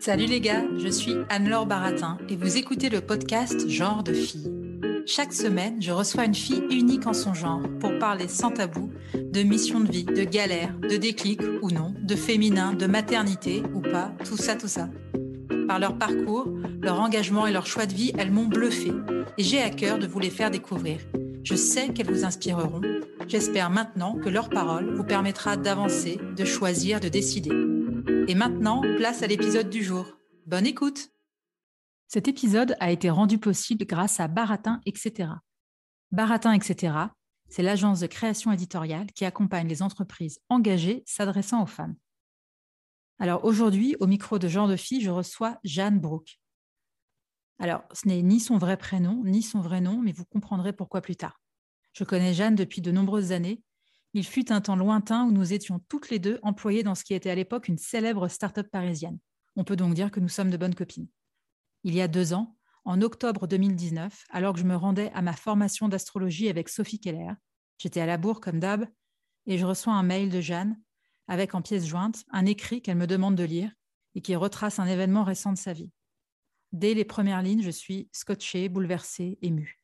Salut les gars, je suis Anne-Laure Baratin et vous écoutez le podcast Genre de fille. Chaque semaine, je reçois une fille unique en son genre pour parler sans tabou de mission de vie, de galère, de déclic ou non, de féminin, de maternité ou pas, tout ça, tout ça. Par leur parcours, leur engagement et leur choix de vie, elles m'ont bluffé et j'ai à cœur de vous les faire découvrir. Je sais qu'elles vous inspireront. J'espère maintenant que leur parole vous permettra d'avancer, de choisir, de décider. Et maintenant, place à l'épisode du jour. Bonne écoute cet épisode a été rendu possible grâce à Baratin, etc. Baratin, etc., c'est l'agence de création éditoriale qui accompagne les entreprises engagées s'adressant aux femmes. Alors aujourd'hui, au micro de Genre de Fille, je reçois Jeanne Brooke. Alors, ce n'est ni son vrai prénom, ni son vrai nom, mais vous comprendrez pourquoi plus tard. Je connais Jeanne depuis de nombreuses années. Il fut un temps lointain où nous étions toutes les deux employées dans ce qui était à l'époque une célèbre start-up parisienne. On peut donc dire que nous sommes de bonnes copines il y a deux ans, en octobre 2019, alors que je me rendais à ma formation d'astrologie avec Sophie Keller. J'étais à la bourre comme d'hab, et je reçois un mail de Jeanne avec en pièce jointe un écrit qu'elle me demande de lire et qui retrace un événement récent de sa vie. Dès les premières lignes, je suis scotchée, bouleversée, émue.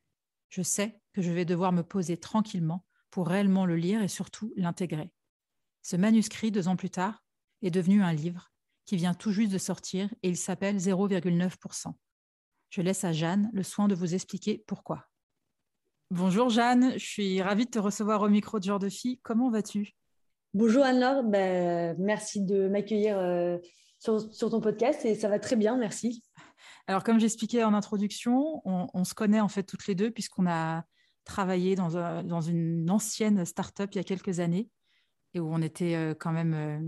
Je sais que je vais devoir me poser tranquillement pour réellement le lire et surtout l'intégrer. Ce manuscrit, deux ans plus tard, est devenu un livre qui vient tout juste de sortir et il s'appelle 0,9%. Je laisse à Jeanne le soin de vous expliquer pourquoi. Bonjour Jeanne, je suis ravie de te recevoir au micro de Genre de Fille. Comment vas-tu? Bonjour Anne-Laure, ben, merci de m'accueillir euh, sur, ton podcast et ça va très bien, merci. Alors comme j'expliquais en introduction, on, se connaît en fait toutes les deux puisqu'on a travaillé dans, dans, une ancienne start-up il y a quelques années et où on était euh, quand même euh,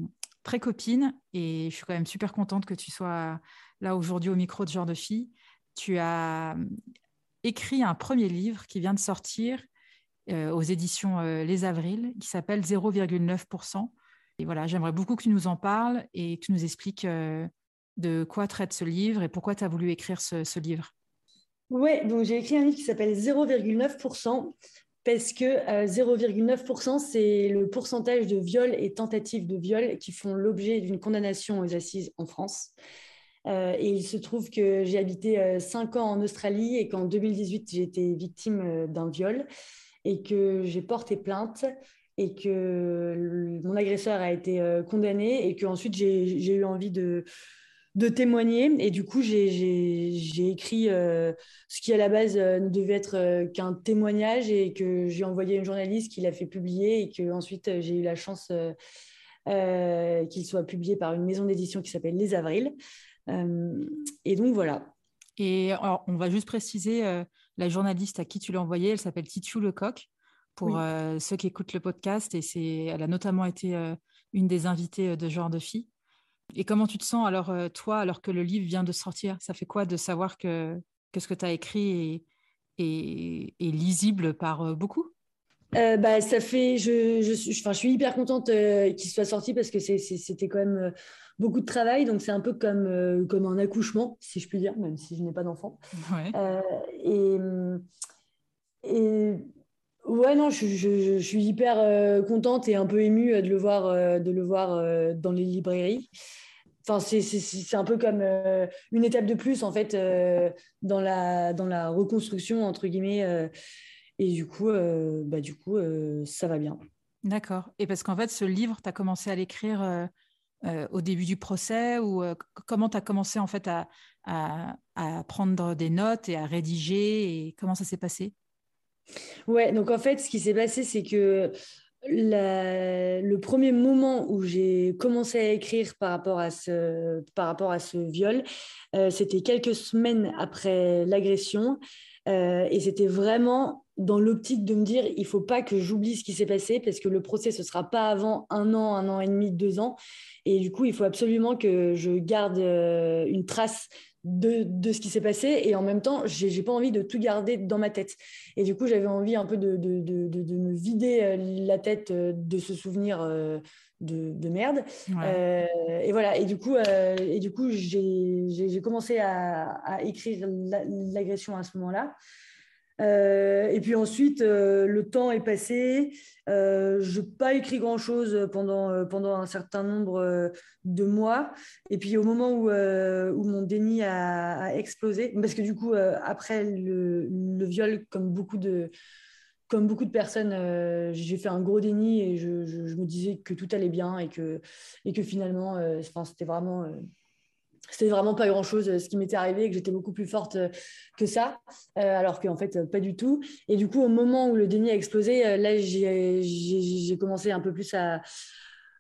très copine et je suis quand même super contente que tu sois là aujourd'hui au micro de genre de fille. Tu as écrit un premier livre qui vient de sortir euh, aux éditions euh, Les Avrils qui s'appelle 0,9%. Et voilà, j'aimerais beaucoup que tu nous en parles et que tu nous expliques euh, de quoi traite ce livre et pourquoi tu as voulu écrire ce, livre? Oui, donc j'ai écrit un livre qui s'appelle 0,9% parce que 0,9%, euh, c'est le pourcentage de viols et tentatives de viol qui font l'objet d'une condamnation aux assises en France. Euh, et il se trouve que j'ai habité 5 euh, ans en Australie et qu'en 2018, j'ai été victime d'un viol et que j'ai porté plainte et que mon agresseur a été condamné et qu'ensuite j'ai eu envie de, de témoigner. Et du coup, j'ai écrit euh, ce qui, à la base, euh, ne devait être euh, qu'un témoignage et que j'ai envoyé à une journaliste qui l'a fait publier et que ensuite j'ai eu la chance qu'il soit publié par une maison d'édition qui s'appelle Les Avrils. et donc, voilà. Et on va juste préciser, la journaliste à qui tu l'as envoyé, elle s'appelle Titu Lecoq, pour ceux qui écoutent le podcast. Et elle a notamment été une des invitées de Genre de Filles. Et comment tu te sens alors, euh, toi, alors que le livre vient de sortir? Ça fait quoi de savoir que, que ce que tu as écrit est, est, lisible par euh, beaucoup? Euh, bah, ça fait, je, je, suis, je suis hyper contente qu'il soit sorti parce que c'était quand même beaucoup de travail. Donc, c'est un peu comme, comme un accouchement, si je puis dire, même si je n'ai pas d'enfant. et, et ouais, non, je, suis hyper contente et un peu émue de le voir, de le voir dans les librairies. Enfin, c'est un peu comme euh, une étape de plus, en fait, euh, dans, la, dans la reconstruction, entre guillemets. Euh, et du coup, bah, du coup ça va bien. D'accord. Et parce qu'en fait, ce livre, tu as commencé à l'écrire au début du procès ou comment tu as commencé, en fait, à, à, à, prendre des notes et à rédiger et comment ça s'est passé? Ouais, donc en fait, ce qui s'est passé, c'est que le premier moment où j'ai commencé à écrire par rapport à ce, par rapport à ce viol, euh, c'était quelques semaines après l'agression. Euh, et c'était vraiment dans l'optique de me dire il faut pas que j'oublie ce qui s'est passé parce que le procès ce sera pas avant un an, un an et demi, deux ans. Et du coup, il faut absolument que je garde euh, une trace de, de, ce qui s'est passé et en même temps, j'ai pas envie de tout garder dans ma tête. Et du coup, j'avais envie un peu de, de, de, me vider euh, la tête euh, de ce souvenir de, merde. et voilà. Et du coup, et du coup, j'ai commencé à, à écrire l'agression à ce moment-là. Euh, et puis ensuite, euh, le temps est passé. Euh, je n'ai pas écrit grand-chose pendant, pendant un certain nombre de mois. Et puis au moment où, mon déni a, explosé, parce que du coup, après le, viol, comme beaucoup de, comme beaucoup de personnes, j'ai fait un gros déni et je, me disais que tout allait bien et que, et que finalement, c'était vraiment c'était vraiment pas grand chose euh, ce qui m'était arrivé, que j'étais beaucoup plus forte euh, que ça, euh, alors qu'en fait, pas du tout. Et du coup, au moment où le déni a explosé, là, j'ai commencé un peu plus à,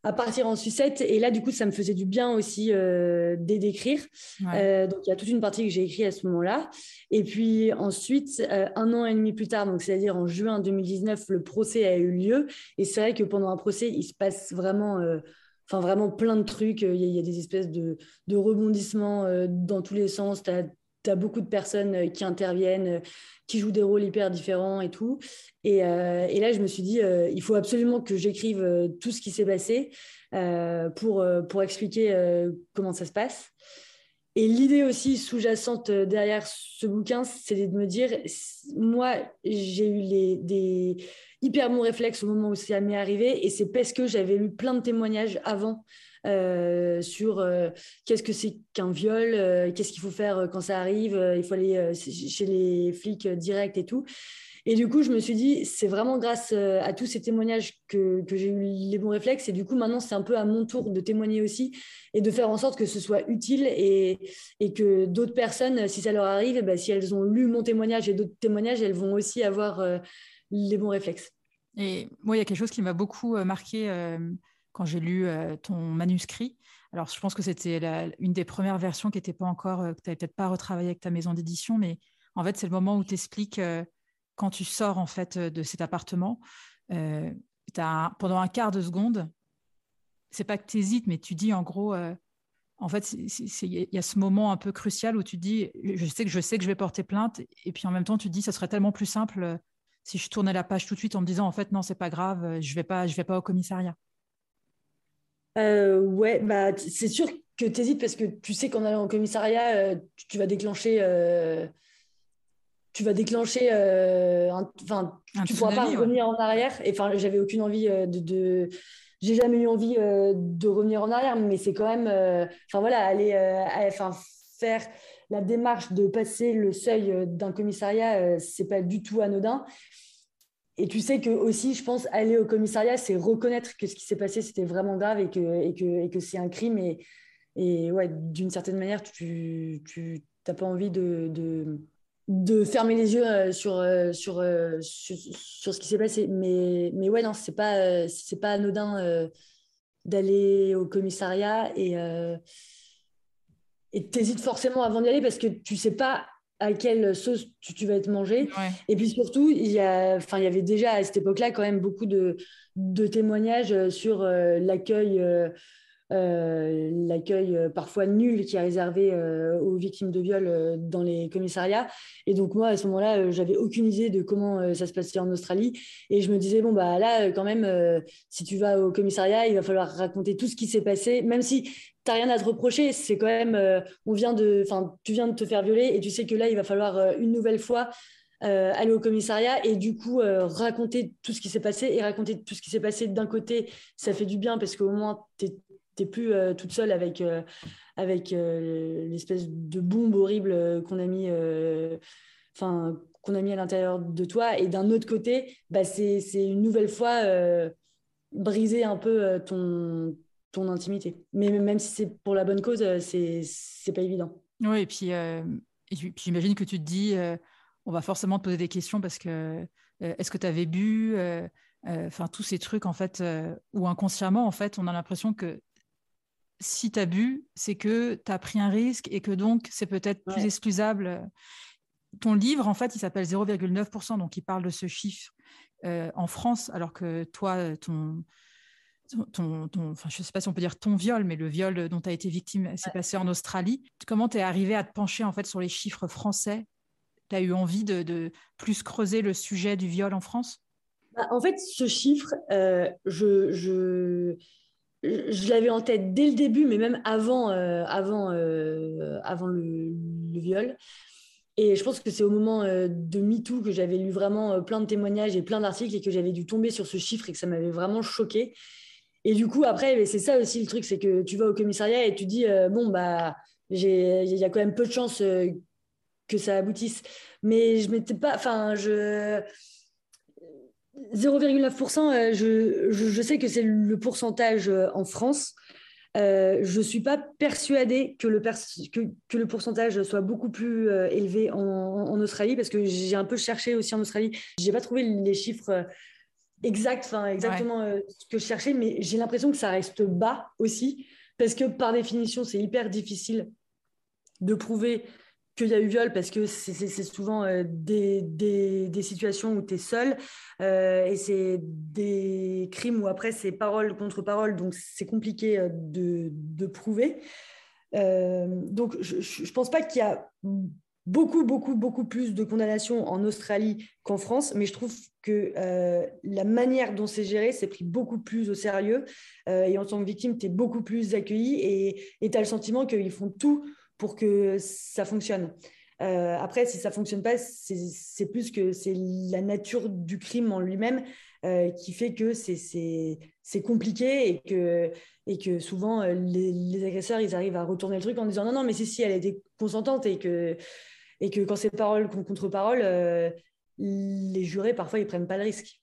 à partir en sucette. Et là, du coup, ça me faisait du bien aussi euh, d'écrire. donc, il y a toute une partie que j'ai écrite à ce moment-là. Et puis ensuite, un an et demi plus tard, donc c'est-à-dire en juin 2019, le procès a eu lieu. Et c'est vrai que pendant un procès, il se passe vraiment enfin vraiment plein de trucs. Il y, a, des espèces de, rebondissements euh, dans tous les sens. Tu as, beaucoup de personnes euh, qui interviennent, euh, qui jouent des rôles hyper différents et tout. Et, là, je me suis dit, il faut absolument que j'écrive tout ce qui s'est passé pour, pour expliquer comment ça se passe. Et l'idée aussi sous-jacente derrière ce bouquin, c'est de me dire, moi, j'ai eu des, hyper bon réflexe au moment où ça m'est arrivé. Et c'est parce que j'avais lu plein de témoignages avant euh, sur euh, qu'est-ce que c'est qu'un viol, euh, qu'est-ce qu'il faut faire quand ça arrive, il faut aller chez les flics direct et tout. Et du coup, je me suis dit, c'est vraiment grâce à tous ces témoignages que, j'ai eu les bons réflexes. Et du coup, maintenant, c'est un peu à mon tour de témoigner aussi et de faire en sorte que ce soit utile et, que d'autres personnes, si ça leur arrive, eh ben, si elles ont lu mon témoignage et d'autres témoignages, elles vont aussi avoir les bons réflexes. Et moi, il y a quelque chose qui m'a beaucoup euh, marqué euh, quand j'ai lu euh, ton manuscrit. Alors, je pense que c'était une des premières versions qui n'était pas encore, que tu n'avais peut-être pas retravaillé avec ta maison d'édition, mais en fait, c'est le moment où tu expliques quand tu sors en fait de cet appartement, as pendant un quart de seconde, c'est pas que tu hésites, mais tu dis en gros, en fait, il y a ce moment un peu crucial où tu dis, je sais que je sais que je vais porter plainte, et puis en même temps, tu dis, ça serait tellement plus simple si je tournais la page tout de suite en me disant en fait non c'est pas grave euh, je vais pas je vais pas au commissariat. Euh, ouais bah c'est sûr que tu hésites parce que tu sais qu'en allant au commissariat euh, tu, vas déclencher tu vas déclencher enfin tu pourras pas revenir en arrière et enfin j'avais aucune envie de, j'ai jamais eu envie de revenir en arrière mais c'est quand même enfin voilà aller enfin faire la démarche de passer le seuil euh, d'un commissariat, euh, c'est pas du tout anodin. Et tu sais que aussi, je pense, aller au commissariat, c'est reconnaître que ce qui s'est passé, c'était vraiment grave et que, et que, et que c'est un crime. Et, et ouais, d'une certaine manière, tu n'as pas envie de, de, de, fermer les yeux euh, sur, sur, sur, sur ce qui s'est passé. Mais, mais ouais, non, c'est pas, c'est pas anodin d'aller au commissariat. Et, et tu hésites forcément avant d'y aller parce que tu sais pas à quelle sauce tu, vas être mangé. Et puis surtout, il y, a, il y avait déjà à cette époque-là quand même beaucoup de, de témoignages sur euh, l'accueil. Euh, euh, parfois nul qui est réservé aux victimes de viol dans les commissariats. Et donc moi, à ce moment-là, j'avais aucune idée de comment ça se passait en Australie. Et je me disais, bon, bah là, quand même, si tu vas au commissariat, il va falloir raconter tout ce qui s'est passé, même si t'as rien à te reprocher. C'est quand même, euh, on vient de, tu viens de te faire violer et tu sais que là, il va falloir euh, une nouvelle fois euh, aller au commissariat et du coup raconter tout ce qui s'est passé et raconter tout ce qui s'est passé d'un côté, ça fait du bien parce qu'au moins tu n'es plus toute seule avec avec l'espèce de bombe horrible qu'on a mis, enfin qu'on a mis à l'intérieur de toi et d'un autre côté, bah, c'est une nouvelle fois briser un peu ton ton intimité. Mais même si c'est pour la bonne cause, euh, c'est c'est pas évident. Oui, et puis, euh, j'imagine que tu te dis, euh, on va forcément te poser des questions parce que est-ce que tu avais bu Enfin, tous ces trucs, en fait, ou inconsciemment, en fait, on a l'impression que si tu as bu, c'est que tu as pris un risque et que donc c'est peut-être plus excusable. ton livre, en fait, il s'appelle 0,9%, donc il parle de ce chiffre en France, alors que toi, ton, ton, enfin, je ne sais pas si on peut dire ton viol, mais le viol dont tu as été victime s'est passé en Australie. Comment tu es arrivé à te pencher en fait sur les chiffres français? Tu as eu envie de, plus creuser le sujet du viol en France? Bah, En fait, ce chiffre, euh, je, je, je l'avais en tête dès le début, mais même avant, euh, avant, euh, avant le, viol. Et je pense que c'est au moment de MeToo que j'avais lu vraiment plein de témoignages et plein d'articles et que j'avais dû tomber sur ce chiffre et que ça m'avait vraiment choqué. Et du coup, après, c'est ça aussi le truc, c'est que tu vas au commissariat et tu dis, euh, bon, bah, il y a quand même peu de chances euh, que ça aboutisse. Mais je m'étais pas, enfin, je. 0,9%, euh, je, je, sais que c'est le pourcentage en France. je ne suis pas persuadée que le, que, que, le pourcentage soit beaucoup plus élevé en, en, Australie parce que j'ai un peu cherché aussi en Australie. Je n'ai pas trouvé les chiffres exact, enfin exactement euh, ce que je cherchais, mais j'ai l'impression que ça reste bas aussi, parce que par définition, c'est hyper difficile de prouver qu'il y a eu viol, parce que c'est souvent euh, des, situations où tu es seul, euh, et c'est des crimes où après c'est parole contre parole, donc c'est compliqué de, de, prouver. donc je ne pense pas qu'il y a beaucoup, beaucoup, beaucoup plus de condamnations en Australie qu'en France, mais je trouve que euh, la manière dont c'est géré, c'est pris beaucoup plus au sérieux. Euh, et en tant que victime, tu es beaucoup plus accueilli et tu as le sentiment qu'ils font tout pour que ça fonctionne. Euh, après, si ça ne fonctionne pas, c'est plus que c'est la nature du crime en lui-même qui fait que c'est compliqué et que, et que souvent les, les, agresseurs, ils arrivent à retourner le truc en disant non, non, mais si, si, elle était consentante et que, et que quand c'est parole contre parole, euh, les jurés, parfois, ils prennent pas le risque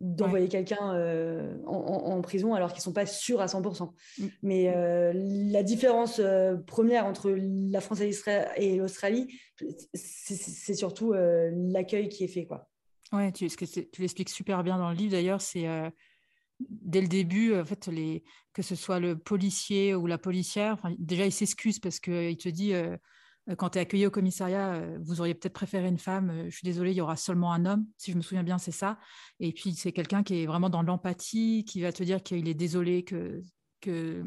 d'envoyer quelqu'un euh, en, prison alors qu'ils sont pas sûrs à 100%. Mm. Mais euh, la différence première entre la France et l'Australie, c'est surtout l'accueil qui est fait. Quoi. Ouais, tu, tu l'expliques super bien dans le livre d'ailleurs, c'est dès le début, en fait, les, que ce soit le policier ou la policière, déjà il s'excuse parce qu'il te dit euh, quand tu es accueilli au commissariat, euh, vous auriez peut-être préféré une femme. Euh, je suis désolée, il y aura seulement un homme. Si je me souviens bien, c'est ça. Et puis, c'est quelqu'un qui est vraiment dans l'empathie, qui va te dire qu'il est désolé que, que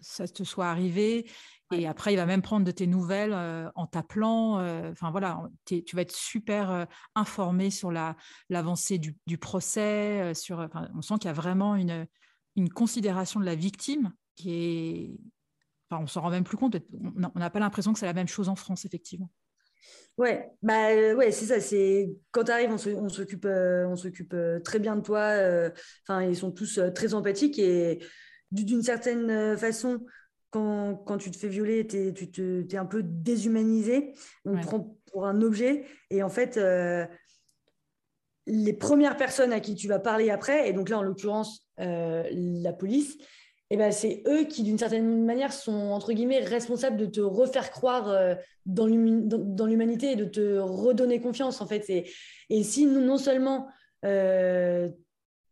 ça te soit arrivé. Et après, il va même prendre de tes nouvelles en t'appelant. Enfin, voilà, tu vas être super informé sur l'avancée du, du, procès. sur, on sent qu'il y a vraiment une, une considération de la victime qui est, Enfin, on s'en rend même plus compte. On n'a pas l'impression que c'est la même chose en France, effectivement. Ouais, bah euh, ouais, c'est ça. C'est quand tu arrives, on s'occupe, on s'occupe euh, euh, très bien de toi. Enfin, ils sont tous très empathiques et d'une certaine façon, quand, quand, tu te fais violer, es, tu te, es un peu déshumanisé. On te prend pour un objet et en fait, les premières personnes à qui tu vas parler après, et donc là en l'occurrence la police, eh ben, c'est eux qui, d'une certaine manière, sont entre guillemets responsables de te refaire croire euh, dans l'humanité et de te redonner confiance en fait. Et, si non seulement euh,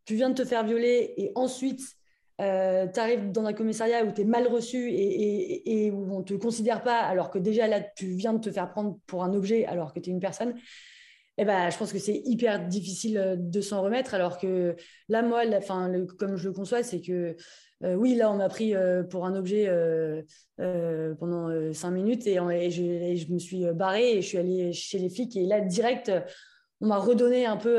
tu viens de te faire violer et ensuite euh, tu arrives dans un commissariat où tu es mal reçu et, où on ne te considère pas, alors que déjà là, tu viens de te faire prendre pour un objet alors que tu es une personne, eh ben, je pense que c'est hyper difficile de s'en remettre. Alors que là, moi, comme je le conçois, c'est que oui, là, on m'a pris euh, pour un objet euh, pendant cinq minutes et, je, me suis barrée et je suis allée chez les flics. Et là, direct, on m'a redonné un peu,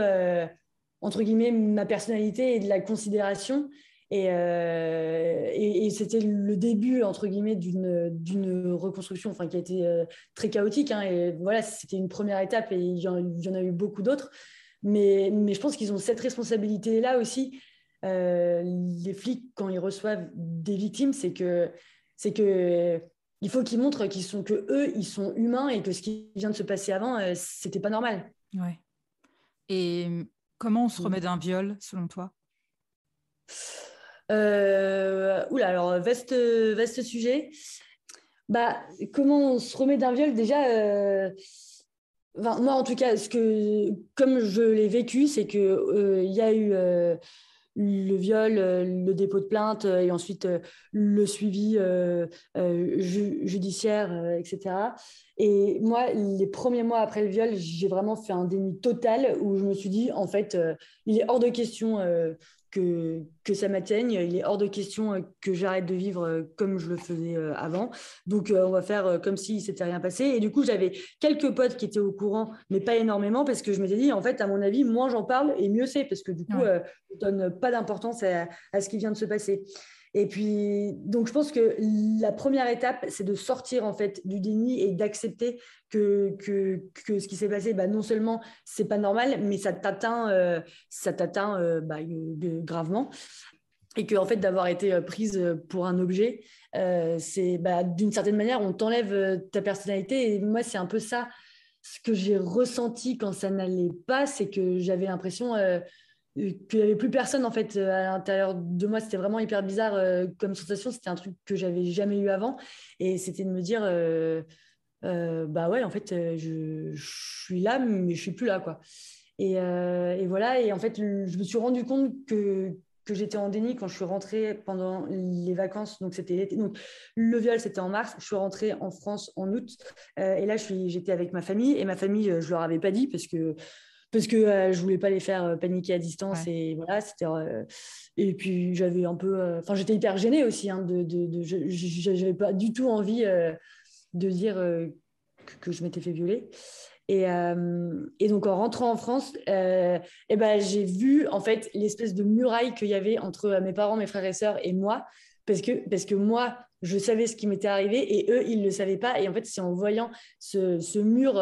entre guillemets, ma personnalité et de la considération. Et, c'était le début, entre guillemets, d'une reconstruction qui a été très chaotique. Hein. et voilà, c'était une première étape et il y, en, a eu beaucoup d'autres. Mais, mais, je pense qu'ils ont cette responsabilité-là aussi euh, les flics, quand ils reçoivent des victimes, c'est que, c'est que il faut qu'ils montrent qu'ils sont que eux, ils sont humains et que ce qui vient de se passer avant, euh, c'était pas normal. Ouais. Et comment on se remet d'un viol, selon toi? Euh, Oula, alors vaste, vaste sujet. Bah, comment on se remet d'un viol? Déjà, euh, moi en tout cas, ce que, comme je l'ai vécu, c'est que il y a eu le viol, euh, le dépôt de plainte euh, et ensuite euh, le suivi judiciaire, etc. Et moi, les premiers mois après le viol, j'ai vraiment fait un déni total où je me suis dit, en fait, euh, il est hors de question euh, que, que ça m'atteigne, il est hors de question euh, que j'arrête de vivre comme je le faisais avant. Donc, on va faire comme si s'était rien passé. Et du coup, j'avais quelques potes qui étaient au courant, mais pas énormément, parce que je m'étais dit, en fait, à mon avis, moins j'en parle et mieux c'est, parce que du coup, je ne donne pas d'importance à, à ce qui vient de se passer. Et puis, donc, je pense que la première étape, c'est de sortir en fait du déni et d'accepter que, que, ce qui s'est passé, bah, non seulement c'est pas normal, mais ça t'atteint, euh, ça t'atteint euh, bah, gravement. Et que en fait, d'avoir été euh, prise pour un objet, c'est bah, d'une certaine manière, on t'enlève ta personnalité. Et moi, c'est un peu ça ce que j'ai ressenti quand ça n'allait pas, c'est que j'avais l'impression qu'il n'y avait plus personne en fait à l'intérieur de moi. C'était vraiment hyper bizarre euh, comme sensation. C'était un truc que j'avais jamais eu avant. Et c'était de me dire, euh, euh, bah ouais, en fait, je, suis là, mais je suis plus là, quoi. Et, et, voilà. Et en fait, je me suis rendu compte que, que j'étais en déni quand je suis rentrée pendant les vacances. Donc, c'était l'été. Donc, le viol, c'était en mars. Je suis rentrée en France en août. et là, j'étais avec ma famille. Et ma famille, je leur avais pas dit parce que parce que euh, je voulais pas les faire euh, paniquer à distance et voilà c'était euh, et puis j'avais un peu enfin j'étais hyper gênée aussi hein, de, de, de j'avais pas du tout envie de dire que, je m'étais fait violer. Et, et, donc en rentrant en France et eh ben j'ai vu en fait l'espèce de muraille qu'il y avait entre mes parents mes frères et sœurs et moi parce que parce que moi je savais ce qui m'était arrivé et eux ils le savaient pas. Et en fait c'est en voyant ce, ce mur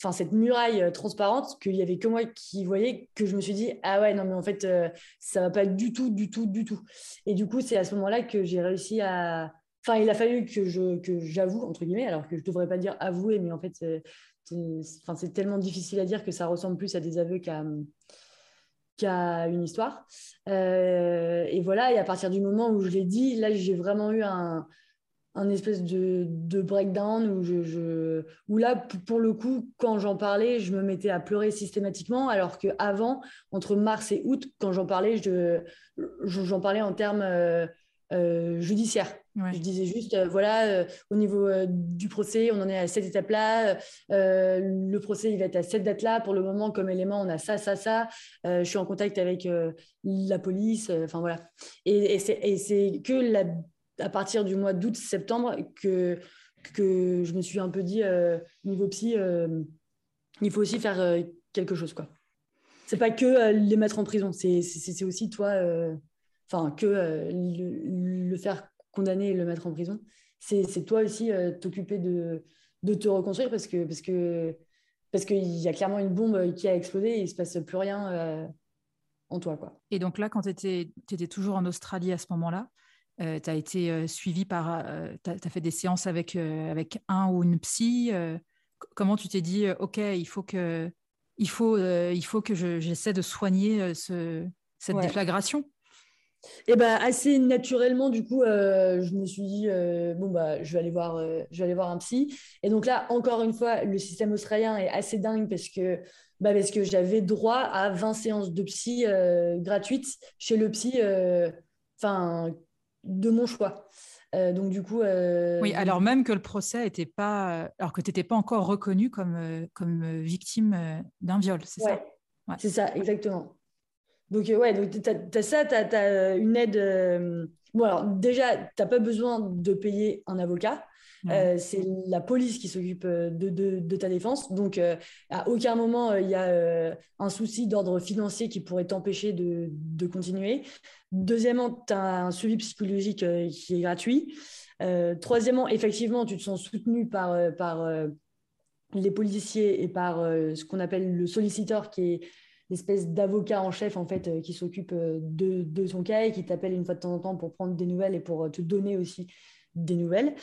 enfin cette muraille euh, transparente qu'il y avait que moi qui voyais que je me suis dit ah ouais non mais en fait euh, ça va pas du tout du tout du tout. Et du coup c'est à ce moment-là que j'ai réussi à enfin il a fallu que je que j'avoue entre guillemets alors que je devrais pas dire avouer mais en fait c'est enfin c'est tellement difficile à dire que ça ressemble plus à des aveux qu'à qu'à une histoire. Euh, et voilà et à partir du moment où je l'ai dit là j'ai vraiment eu un un espèce de, de breakdown où, je, je, où là, pour le coup, quand j'en parlais, je me mettais à pleurer systématiquement, alors qu'avant, entre mars et août, quand j'en parlais, je, j'en parlais en termes euh, euh, judiciaires. Je disais juste, euh, voilà, au niveau du procès, on en est à cette étape-là, le procès, il va être à cette date-là, pour le moment, comme élément, on a ça, ça, ça, je suis en contact avec la police, enfin voilà. Et, et c'est que la à partir du mois d'août-septembre que, que je me suis un peu dit, euh, niveau psy, euh, il faut aussi faire euh, quelque chose. quoi. C'est pas que les mettre en prison, c'est aussi toi, enfin, que le, faire condamner et le mettre en prison. C'est toi aussi t'occuper de, de te reconstruire parce que parce que parce qu'il y a clairement une bombe qui a explosé et il se passe plus rien en toi. Quoi. Et donc là, quand tu étais, étais, toujours en Australie à ce moment-là, euh, tu as été euh, suivi par. Euh, tu as, fait des séances avec, avec un ou une psy. comment tu t'es dit, OK, il faut que, il faut, il faut que j'essaie de soigner ce, cette déflagration? Et eh ben assez naturellement, du coup, je me suis dit bon bah je vais aller voir, je vais aller voir un psy. Et donc là, encore une fois, le système australien est assez dingue parce que bah, parce que j'avais droit à 20 séances de psy gratuites chez le psy. Enfin, de mon choix. Euh, donc du coup. Euh, oui, alors même que le procès n'était pas, alors que tu n'étais pas encore reconnue comme euh, comme victime d'un viol, c'est ça? C'est ça, exactement. Donc ouais, donc tu as, ça, tu as, une aide. Bon alors déjà, tu n'as pas besoin de payer un avocat. C'est la police qui s'occupe de, ta défense. Donc, à aucun moment, il y a un souci d'ordre financier qui pourrait t'empêcher de, continuer. Deuxièmement, tu as un suivi psychologique euh, qui est gratuit. Euh, troisièmement, effectivement, tu te sens soutenu par, euh, par les policiers et par ce qu'on appelle le solliciteur, qui est l'espèce d'avocat en chef en fait qui s'occupe de, de, son cas et qui t'appelle une fois de temps en temps pour prendre des nouvelles et pour te donner aussi des nouvelles.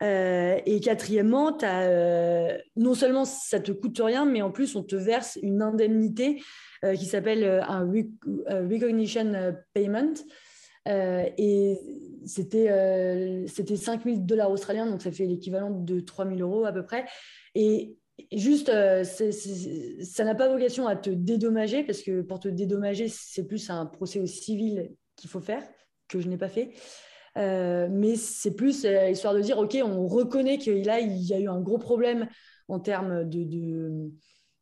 et quatrièmement, as, non seulement ça te coûte rien, mais en plus on te verse une indemnité euh, qui s'appelle euh, un Recognition euh, Payment. et c'était c'était 5000 dollars australiens, donc ça fait l'équivalent de 3000 euros à peu près. Et juste, ça n'a pas vocation à te dédommager, parce que pour te dédommager, c'est plus un procès au civil qu'il faut faire, que je n'ai pas fait. Mais c'est plus histoire de dire, OK, on reconnaît qu'il a, il y a eu un gros problème en termes de,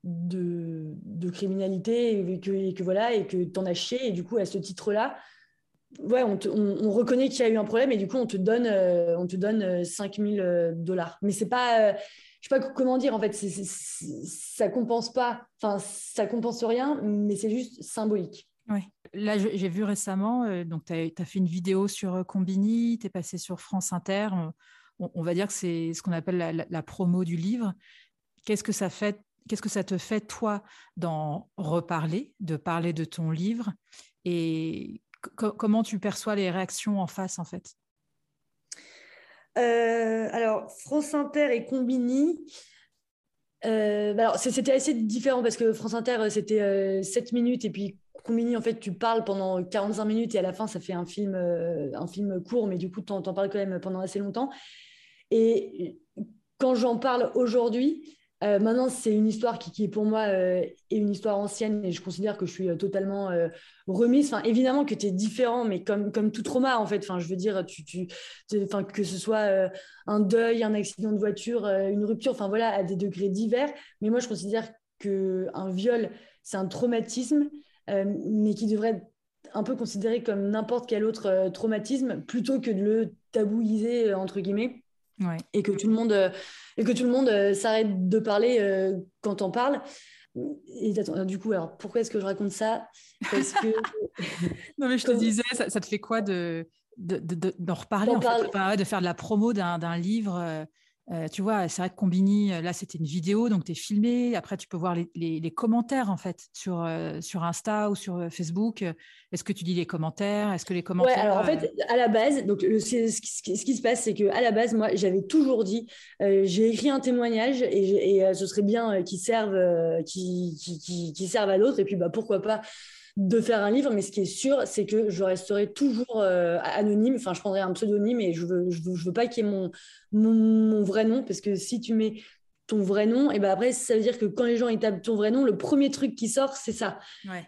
de, de, criminalité et que, que voilà, et que tu en as chié. Et du coup, à ce titre-là, ouais, on, on, reconnaît qu'il y a eu un problème et du coup, on te donne, on te donne 5000 dollars. Mais c'est pas je sais pas comment dire, en fait, c ça compense pas, enfin, ça compense rien, mais c'est juste symbolique. Oui. Là, j'ai vu récemment, euh, donc tu as, fait une vidéo sur euh, Combini, tu es passé sur France Inter. On, va dire que c'est ce qu'on appelle la, promo du livre. Qu'est-ce que ça fait Qu'est-ce que ça te fait, toi, d'en reparler, de parler de ton livre? Et comment tu perçois les réactions en face, en fait? Euh, alors, France Inter et Combini. Euh, bah alors, c'était assez différent parce que France Inter, c'était 7 euh, minutes et puis Combini, en fait, tu parles pendant 45 minutes et à la fin, ça fait un film, un film court, mais du coup, tu en, parles quand même pendant assez longtemps. Et quand j'en parle aujourd'hui, euh, maintenant, c'est une histoire qui, est pour moi euh, est une histoire ancienne et je considère que je suis euh, totalement remise. Enfin, évidemment que tu es différent, mais comme, comme tout trauma, en fait. Enfin, je veux dire, que ce soit un deuil, un accident de voiture, une rupture, enfin voilà, à des degrés divers. Mais moi, je considère qu'un viol, c'est un traumatisme, mais qui devrait être un peu considéré comme n'importe quel autre traumatisme plutôt que de le tabouiser, entre guillemets et que tout le monde, euh, et que tout le monde euh, s'arrête de parler euh, quand on parle. Et du coup, alors pourquoi est-ce que je raconte ça? Parce que. non, mais je te disais, ça, te fait quoi de, d'en reparler, en fait, de faire de la promo d'un, livre euh, tu vois, c'est vrai que Combini, euh, là, c'était une vidéo, donc tu es filmé. Après, tu peux voir les, commentaires, en fait, sur, euh, sur Insta ou sur Facebook. Est-ce que tu lis les commentaires? Est-ce que les commentaires... Ouais, alors en fait, à la base, donc, ce, qui, se passe, c'est qu'à la base, moi, j'avais toujours dit, j'ai écrit un témoignage et, ce serait bien qu'il serve, qui, qui, qui, serve à d'autres. Et puis, bah, pourquoi pas de faire un livre, mais ce qui est sûr, c'est que je resterai toujours euh, anonyme. Enfin, je prendrai un pseudonyme et je veux, je veux, pas qu'il y ait mon, mon, vrai nom, parce que si tu mets ton vrai nom, et ben après, ça veut dire que quand les gens ils tapent ton vrai nom, le premier truc qui sort, c'est ça.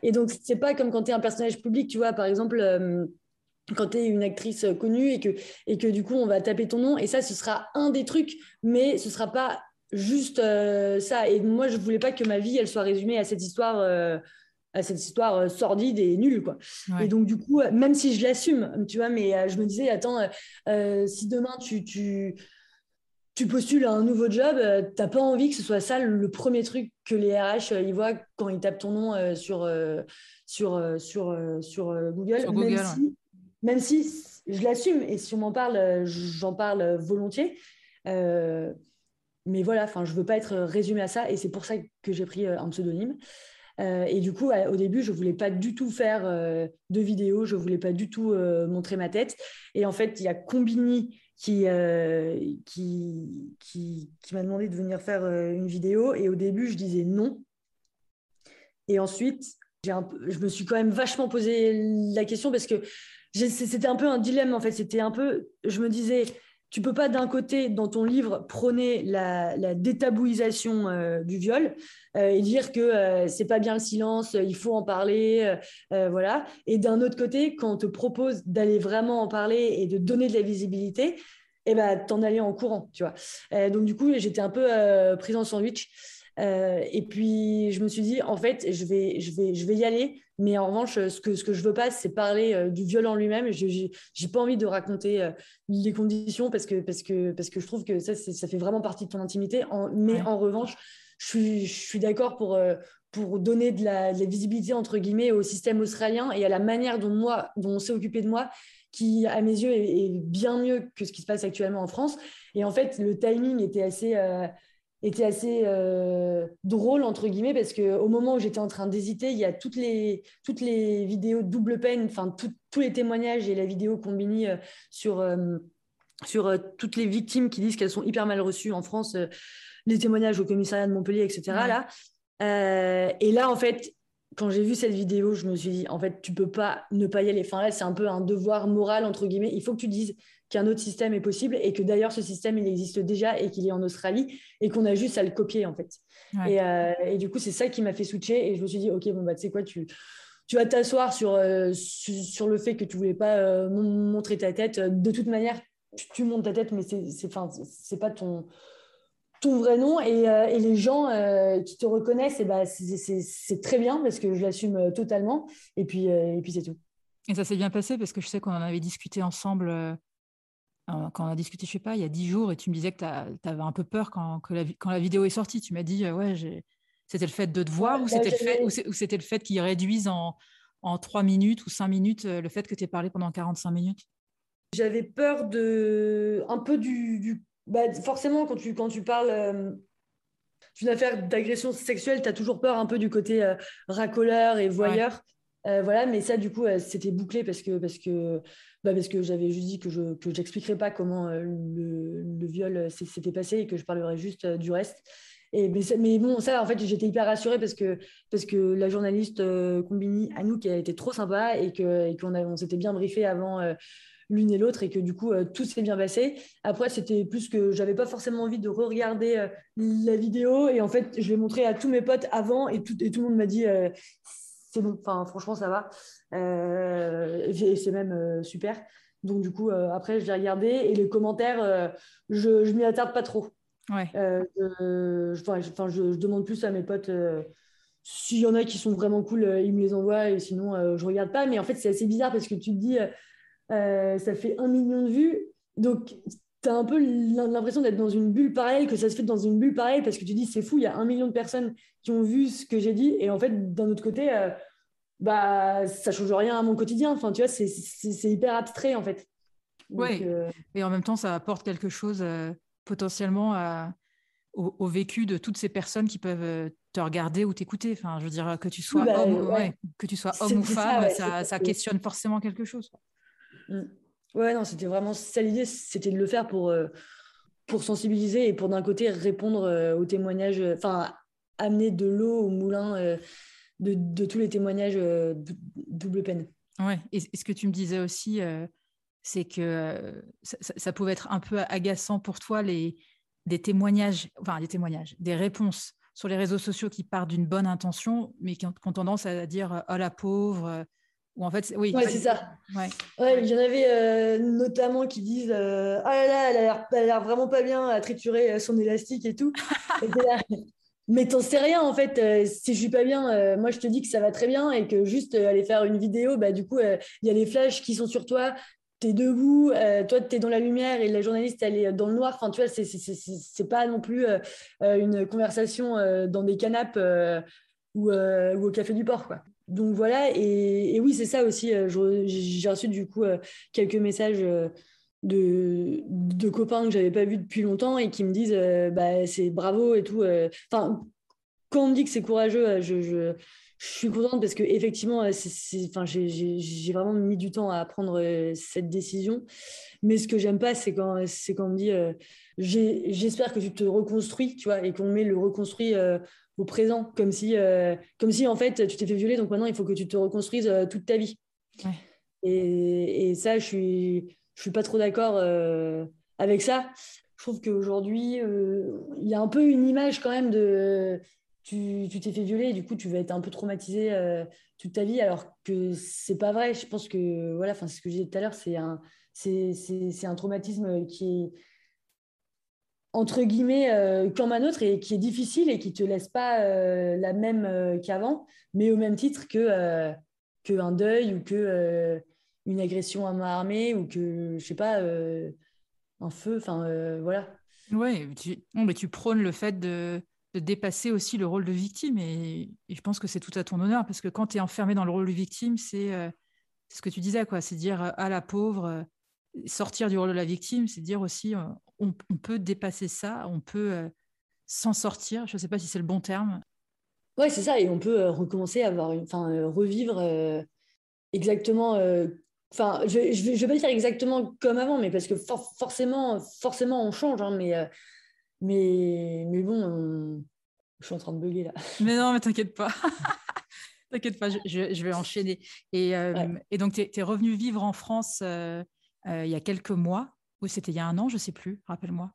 Et donc, c'est pas comme quand tu es un personnage public, tu vois, par exemple. Euh, quand tu es une actrice connue et que, et que du coup on va taper ton nom et ça ce sera un des trucs mais ce sera pas juste euh, ça et moi je voulais pas que ma vie elle soit résumée à cette histoire à cette histoire euh, sordide et nulle quoi. Et donc du coup, même si je l'assume, tu vois, mais euh, je me disais attends, euh, si demain tu, tu tu postules à un nouveau job, tu t'as pas envie que ce soit ça le premier truc que les RH ils voient quand ils tapent ton nom sur sur sur sur Google, même, si, même si je l'assume et si on m'en parle, j'en parle volontiers. mais voilà, enfin, je veux pas être résumé à ça et c'est pour ça que j'ai pris un pseudonyme. Euh, et du coup, au début, je voulais pas du tout faire euh, de vidéos, je voulais pas du tout euh, montrer ma tête. Et en fait, il y a Combini qui, qui, qui, qui m'a demandé de venir faire une vidéo. Et au début, je disais non. Et ensuite, un, je me suis quand même vachement posé la question parce que c'était un peu un dilemme en fait. C'était un peu, je me disais, tu peux pas d'un côté dans ton livre prôner la, détabouisation euh, du viol euh, et dire que euh, c'est pas bien le silence, il faut en parler, voilà. Et d'un autre côté, quand on te propose d'aller vraiment en parler et de donner de la visibilité, eh ben t'en aller en courant, tu vois. donc du coup, j'étais un peu prise en sandwich. Et puis je me suis dit, en fait, je vais, je vais, je vais y aller mais en revanche, ce que, ce que je veux pas, c'est parler euh, du viol en lui-même. Je n'ai pas envie de raconter euh, les conditions parce que, parce, que, parce que je trouve que ça, ça fait vraiment partie de ton intimité. mais en revanche, je suis, je suis d'accord pour, euh, pour donner de la, visibilité, entre guillemets, au système australien et à la manière dont, moi, dont on s'est occupé de moi qui, à mes yeux, est, bien mieux que ce qui se passe actuellement en France. Et en fait, le timing était assez était assez euh, drôle entre guillemets parce que au moment où j'étais en train d'hésiter, il y a toutes les toutes les vidéos double peine, enfin tous les témoignages et la vidéo combinée euh, sur euh, sur toutes les victimes qui disent qu'elles sont hyper mal reçues en France, les témoignages au commissariat de Montpellier, etc. Là, et là en fait. Quand j'ai vu cette vidéo, je me suis dit, en fait, tu peux pas ne pas y aller. Enfin, là, c'est un peu un devoir moral, entre guillemets. Il faut que tu dises qu'un autre système est possible et que d'ailleurs ce système il existe déjà et qu'il est en Australie et qu'on a juste à le copier en fait. Et, euh, et, du coup c'est ça qui m'a fait switcher et je me suis dit ok bon bah tu sais quoi tu tu vas t'asseoir sur, sur, le fait que tu voulais pas montrer ta tête. De toute manière, tu, montes ta tête, mais c'est c'est pas ton ton vrai nom et, et les gens qui te reconnaissent, et bah, c'est très bien parce que je l'assume totalement. Et puis, et puis c'est tout. Et ça s'est bien passé parce que je sais qu'on en avait discuté ensemble quand on a discuté, je sais pas, il y a dix jours, et tu me disais que tu avais un peu peur quand, la, quand la vidéo est sortie. Tu m'as dit, ouais, c'était le fait de te voir ou bah, c'était le fait, ou c'était le fait qu'ils réduisent en, en 3 minutes ou 5 minutes le fait que tu aies parlé pendant 45 minutes? J'avais peur de un peu du, bah, forcément quand tu quand tu parles d'une affaire d'agression sexuelle, tu as toujours peur un peu du côté racoleur et voyeur. Euh, voilà, mais ça, du coup, euh, c'était bouclé parce que, parce que, bah, parce que j'avais juste dit que je n'expliquerais pas comment euh, le, viol s'était passé et que je parlerais juste du reste. Et, mais, mais, bon, ça, en fait, j'étais hyper rassurée parce que, parce que la journaliste Combini, Anouk, a été trop sympa et qu'on et on, s'était bien briefé avant l'une et l'autre et que du coup, tout s'est bien passé. Après, c'était plus que j'avais pas forcément envie de re-regarder la vidéo et en fait, je l'ai montré à tous mes potes avant et tout, et tout le monde m'a dit c'est bon. Enfin, franchement, ça va. Euh, c'est même euh, super. Donc, du coup, euh, après, je l'ai regardé et les commentaires, je, je m'y attarde pas trop. Ouais. je, je, demande plus à mes potes. S'il y en a qui sont vraiment cool, ils me les envoient et sinon, je regarde pas. Mais en fait, c'est assez bizarre parce que tu te dis, ça fait un million de vues. Donc, tu as un peu l'impression d'être dans une bulle pareille, que ça se fait dans une bulle pareille, parce que tu dis, c'est fou, il y a un million de personnes qui ont vu ce que j'ai dit, et en fait, d'un autre côté, euh, bah, ça change rien à mon quotidien. Enfin, tu vois, c'est hyper abstrait, en fait. Oui, euh, et en même temps, ça apporte quelque chose euh, potentiellement au, vécu de toutes ces personnes qui peuvent te regarder ou t'écouter. Enfin, je veux dire, que tu sois bah, homme, que tu sois homme ou femme, ça, ça, questionne forcément quelque chose. Mm. Ouais, non, c'était vraiment ça l'idée, c'était de le faire pour, euh, pour sensibiliser et pour d'un côté répondre euh, aux témoignages, euh, enfin, amener de l'eau au moulin de, de, tous les témoignages double peine. Ouais, et, ce que tu me disais aussi, c'est que ça, pouvait être un peu agaçant pour toi, les, des témoignages, enfin, des témoignages, des réponses sur les réseaux sociaux qui partent d'une bonne intention, mais qui ont, qui ont, tendance à dire oh la pauvre, ou en fait, oui. Ouais, c'est ça. Ouais. il y en avait euh, notamment qui disent euh, Ah là là, elle a l'air vraiment pas bien à triturer euh, son élastique et tout. mais t'en sais rien en fait. si je suis pas bien, moi je te dis que ça va très bien et que juste aller faire une vidéo, bah, du coup, il y a les flashs qui sont sur toi. Tu es debout, toi tu es dans la lumière et la journaliste elle est dans le noir. Enfin, tu vois, c'est pas non plus une conversation dans des canapes ou, ou, au café du port. Quoi donc voilà, et, oui, c'est ça aussi. Euh, j'ai reçu du coup euh, quelques messages euh, de, copains que j'avais pas vus depuis longtemps et qui me disent bah, c'est bravo et tout. Enfin, quand on me dit que c'est courageux, je, je, suis contente parce que effectivement, j'ai vraiment mis du temps à prendre cette décision. Mais ce que j'aime pas, c'est quand, quand on me dit j'espère que tu te reconstruis, tu vois, et qu'on met le reconstruit au présent, comme si, euh, comme si en fait tu t'es fait violer, donc maintenant il faut que tu te reconstruises euh, toute ta vie. Et, et, ça, je suis, je suis pas trop d'accord euh, avec ça. Je trouve qu'aujourd'hui, il y a un peu une image quand même de tu t'es fait violer et du coup tu vas être un peu traumatisé toute ta vie, alors que c'est pas vrai. Je pense que voilà, enfin ce que je disais tout à l'heure, c'est un c'est un traumatisme qui est entre guillemets, euh, comme un autre et qui est difficile et qui te laisse pas euh, la même euh, qu'avant, mais au même titre que qu'un deuil ou que une agression à main armée ou que je sais pas un feu. Enfin voilà. Ouais, tu, tu prônes le fait de, de, dépasser aussi le rôle de victime et, je pense que c'est tout à ton honneur parce que quand tu es enfermé dans le rôle de victime, c'est ce que tu disais quoi, c'est dire à la pauvre sortir du rôle de la victime, c'est dire aussi on, peut dépasser ça, on peut euh, s'en sortir. Je ne sais pas si c'est le bon terme. Oui, c'est ça, et on peut euh, recommencer à avoir, enfin, euh, revivre exactement. Enfin, je ne vais, pas dire exactement comme avant, mais parce que forcément, forcément, on change. Hein, mais, mais, mais bon, je suis en train de bugger là. Mais non, mais t'inquiète pas. T'inquiète pas, je, vais enchaîner. Et, et donc, tu es, revenu vivre en France il y a quelques mois. Ou c'était il y a un an, je ne sais plus, rappelle-moi.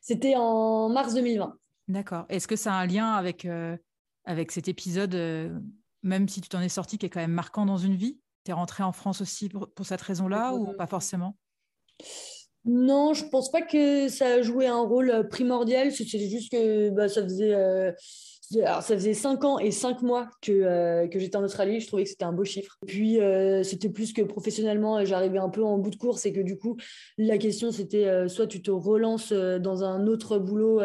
C'était en mars 2020. D'accord. Est-ce que ça a un lien avec, euh, avec cet épisode euh, même si tu t'en es sorti, qui est quand même marquant dans une vie? Tu es rentré en France aussi pour, cette raison-là ou pas forcément? Non, je pense pas que ça a joué un rôle primordial. C'est juste que bah, ça faisait alors, ça faisait 5 ans et 5 mois que, euh, que j'étais en Australie. Je trouvais que c'était un beau chiffre. Puis, euh, c'était plus que professionnellement, j'arrivais un peu en bout de course et que du coup, la question, c'était euh, soit tu te relances dans un autre boulot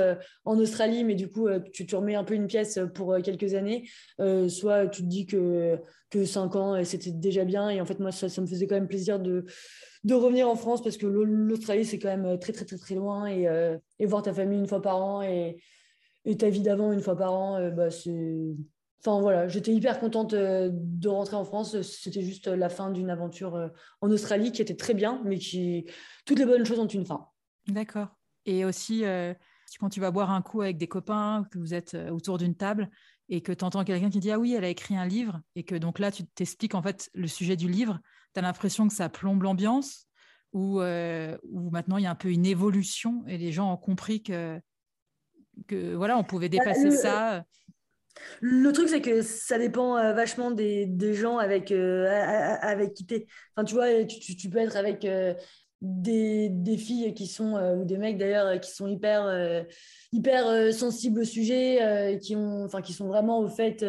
en Australie, mais du coup, tu te remets un peu une pièce pour quelques années, soit tu te dis que, que 5 ans, c'était déjà bien. Et en fait, moi, ça, ça me faisait quand même plaisir de de revenir en France parce que l'Australie, c'est quand même très, très, très, très loin et, et voir ta famille une fois par an et, et ta vie d'avant une fois par an, euh, bah, c'est. Enfin voilà, j'étais hyper contente euh, de rentrer en France. C'était juste la fin d'une aventure euh, en Australie qui était très bien, mais qui. Toutes les bonnes choses ont une fin. D'accord. Et aussi, quand tu vas boire un coup avec des copains, que vous êtes autour d'une table et que tu entends quelqu'un qui dit Ah oui, elle a écrit un livre, et que donc là, tu t'expliques en fait le sujet du livre, tu as l'impression que ça plombe l'ambiance, ou, ou maintenant il y a un peu une évolution et les gens ont compris que que voilà, on pouvait bah, dépasser ça. Le truc, c'est que ça dépend euh, vachement des, des, gens avec, euh, avec qui t'es. Enfin, tu vois, tu, tu, peux être avec euh, des, des, filles qui sont, ou des mecs d'ailleurs, qui sont hyper, hyper sensibles au sujet, qui, ont, qui sont vraiment au fait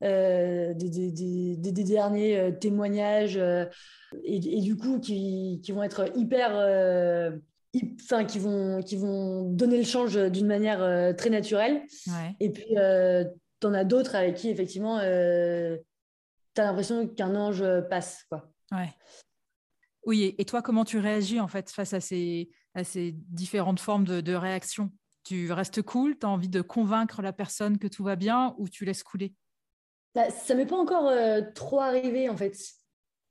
des, des, des, derniers témoignages, et, et, du coup, qui, qui vont être hyper enfin, qui, vont, qui vont donner le change d'une manière euh, très naturelle. Et puis, euh, tu en as d'autres avec qui, effectivement, euh, tu as l'impression qu'un ange passe. Quoi. Ouais. Oui, et toi, comment tu réagis en fait face à ces, à ces différentes formes de, de réaction? Tu restes cool? Tu as envie de convaincre la personne que tout va bien ou tu laisses couler? Bah, Ça ne m'est pas encore trop arrivé en fait.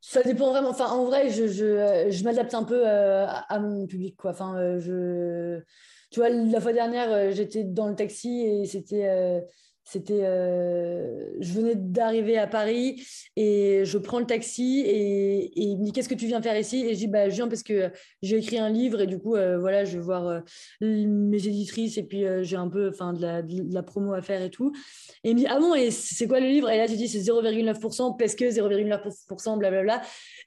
Ça dépend vraiment. Enfin, en vrai, je, je, m'adapte un peu euh, à, mon public. Quoi. Enfin, euh, je... Tu vois, la fois dernière, euh, j'étais dans le taxi et c'était c'était, euh, je venais d'arriver à Paris et je prends le taxi et, il me dit qu'est-ce que tu viens faire ici? Et je dis bah je viens parce que j'ai écrit un livre et du coup euh, voilà je vais voir euh, mes éditrices et puis j'ai un peu enfin de la, promo à faire et tout. Et il me dit ah bon et c'est quoi le livre? Et là tu dis c'est 0,9% parce que 0,9% blablabla.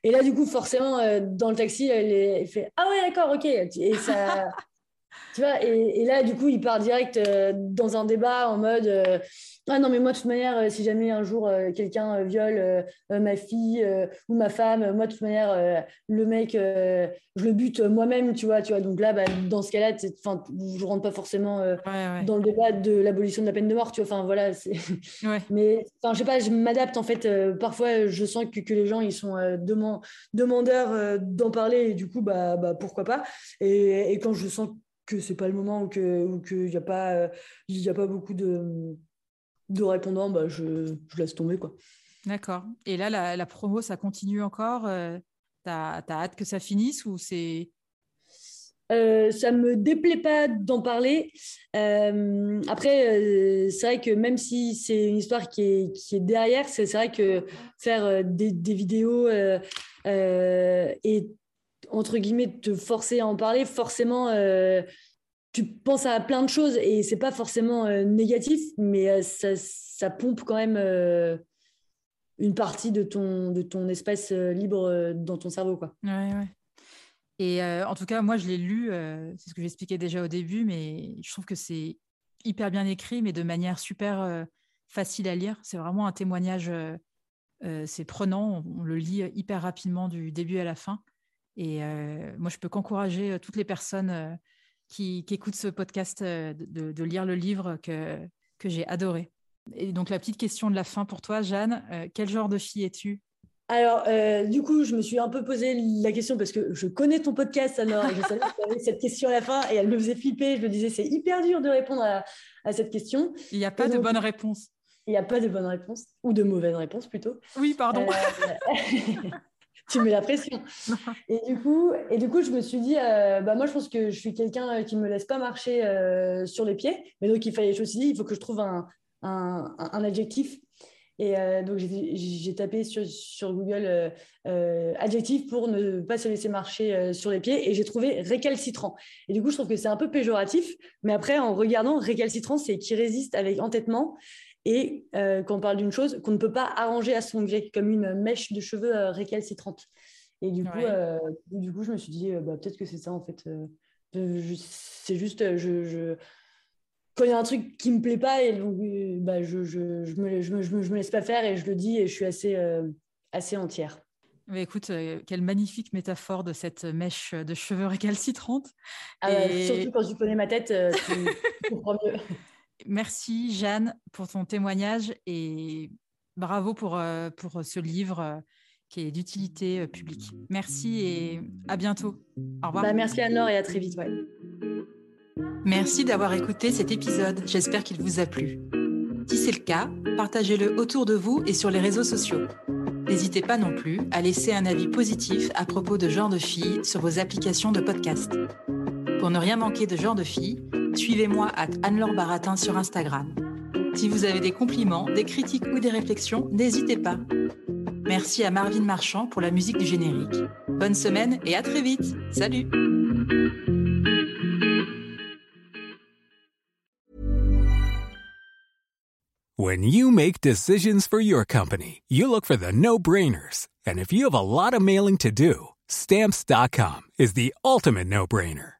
Et là du coup forcément dans le taxi elle, elle fait ah ouais d'accord ok et ça tu vois, et, là, du coup, il part direct euh, dans un débat en mode euh, Ah non, mais moi, de toute manière, euh, si jamais un jour quelqu'un viole ma fille ou ma femme, moi, de toute manière, le mec, je le bute moi-même, tu vois, tu vois. Donc là, bah, dans ce cas-là, je ne rentre pas forcément dans le débat de l'abolition de la peine de mort, tu vois. Enfin, voilà. Ouais. Mais, enfin, je sais pas, je m'adapte, en fait. parfois, je sens que, que, les gens, ils sont demandeurs d'en parler, et du coup, bah, bah pourquoi pas. Et, et quand je sens que c'est pas le moment ou que qu'il n'y a pas il a pas beaucoup de de répondants bah je, je laisse tomber quoi d'accord et là la, la, promo ça continue encore euh, tu as, hâte que ça finisse ou c'est euh, ça me déplaît pas d'en parler. Euh, après, euh, c'est vrai que même si c'est une histoire qui est, qui est derrière, c'est vrai que faire des, des vidéos et entre guillemets, te forcer à en parler, forcément, euh, tu penses à plein de choses et c'est pas forcément euh, négatif, mais euh, ça, ça, pompe quand même une partie de ton, de ton espace libre dans ton cerveau. Quoi. Ouais, ouais. Et en tout cas, moi, je l'ai lu, c'est ce que j'expliquais déjà au début, mais je trouve que c'est hyper bien écrit, mais de manière super facile à lire. C'est vraiment un témoignage, c'est prenant, on, le lit hyper rapidement du début à la fin. Et euh, moi, je peux qu'encourager euh, toutes les personnes euh, qui, écoutent ce podcast de, lire le livre que, que j'ai adoré. Et donc, la petite question de la fin pour toi, Jeanne, quel genre de fille es-tu? Alors, du coup, je me suis un peu posé la question parce que je connais ton podcast, alors, et je savais que tu avais cette question à la fin et elle me faisait flipper. Je me disais, c'est hyper dur de répondre à, cette question. Il n'y a pas de bonne réponse. Il n'y a pas de bonne réponse, ou de mauvaise réponse plutôt. Oui, pardon. tu mets la pression. Et du coup, et du coup, je me suis dit, euh, bah moi, je pense que je suis quelqu'un euh, qui me laisse pas marcher euh, sur les pieds. Mais donc, il fallait, je me suis dit, il faut que je trouve un, un, un adjectif. Et donc, j'ai tapé sur, sur Google adjectif pour ne pas se laisser marcher sur les pieds. Et j'ai trouvé récalcitrant. Et du coup, je trouve que c'est un peu péjoratif. Mais après, en regardant, récalcitrant, c'est qui résiste avec entêtement et qu'on parle d'une chose qu'on ne peut pas arranger à son gré, comme une mèche de cheveux récalcitrante. Et du coup, du coup, je me suis dit, bah, peut-être que c'est ça en fait. c'est juste, je, quand il y a un truc qui me plaît pas, et bah, je, je, je, me, je, me, je, me, laisse pas faire et je le dis et je suis assez, assez entière. Mais écoute, euh, quelle magnifique métaphore de cette mèche de cheveux récalcitrante. Ah surtout quand tu connais ma tête, euh, tu, comprends mieux. Merci Jeanne pour ton témoignage et bravo pour, euh, pour ce livre qui est d'utilité publique. Merci et à bientôt. Au revoir. Bah, merci Anne-Laure et à très vite. Ouais. Merci d'avoir écouté cet épisode. J'espère qu'il vous a plu. Si c'est le cas, partagez-le autour de vous et sur les réseaux sociaux. N'hésitez pas non plus à laisser un avis positif à propos de Genre de Filles sur vos applications de podcast. Pour ne rien manquer de Genre de Filles, suivez-moi à Anne-Laure Baratin sur Instagram. Si vous avez des compliments, des critiques ou des réflexions, n'hésitez pas. Merci à Marvin Marchand pour la musique du générique. Bonne semaine et à très vite. Salut When you make decisions for your company, you look for the no-brainers. And if you have a lot of mailing to do, stamps.com is the ultimate no-brainer.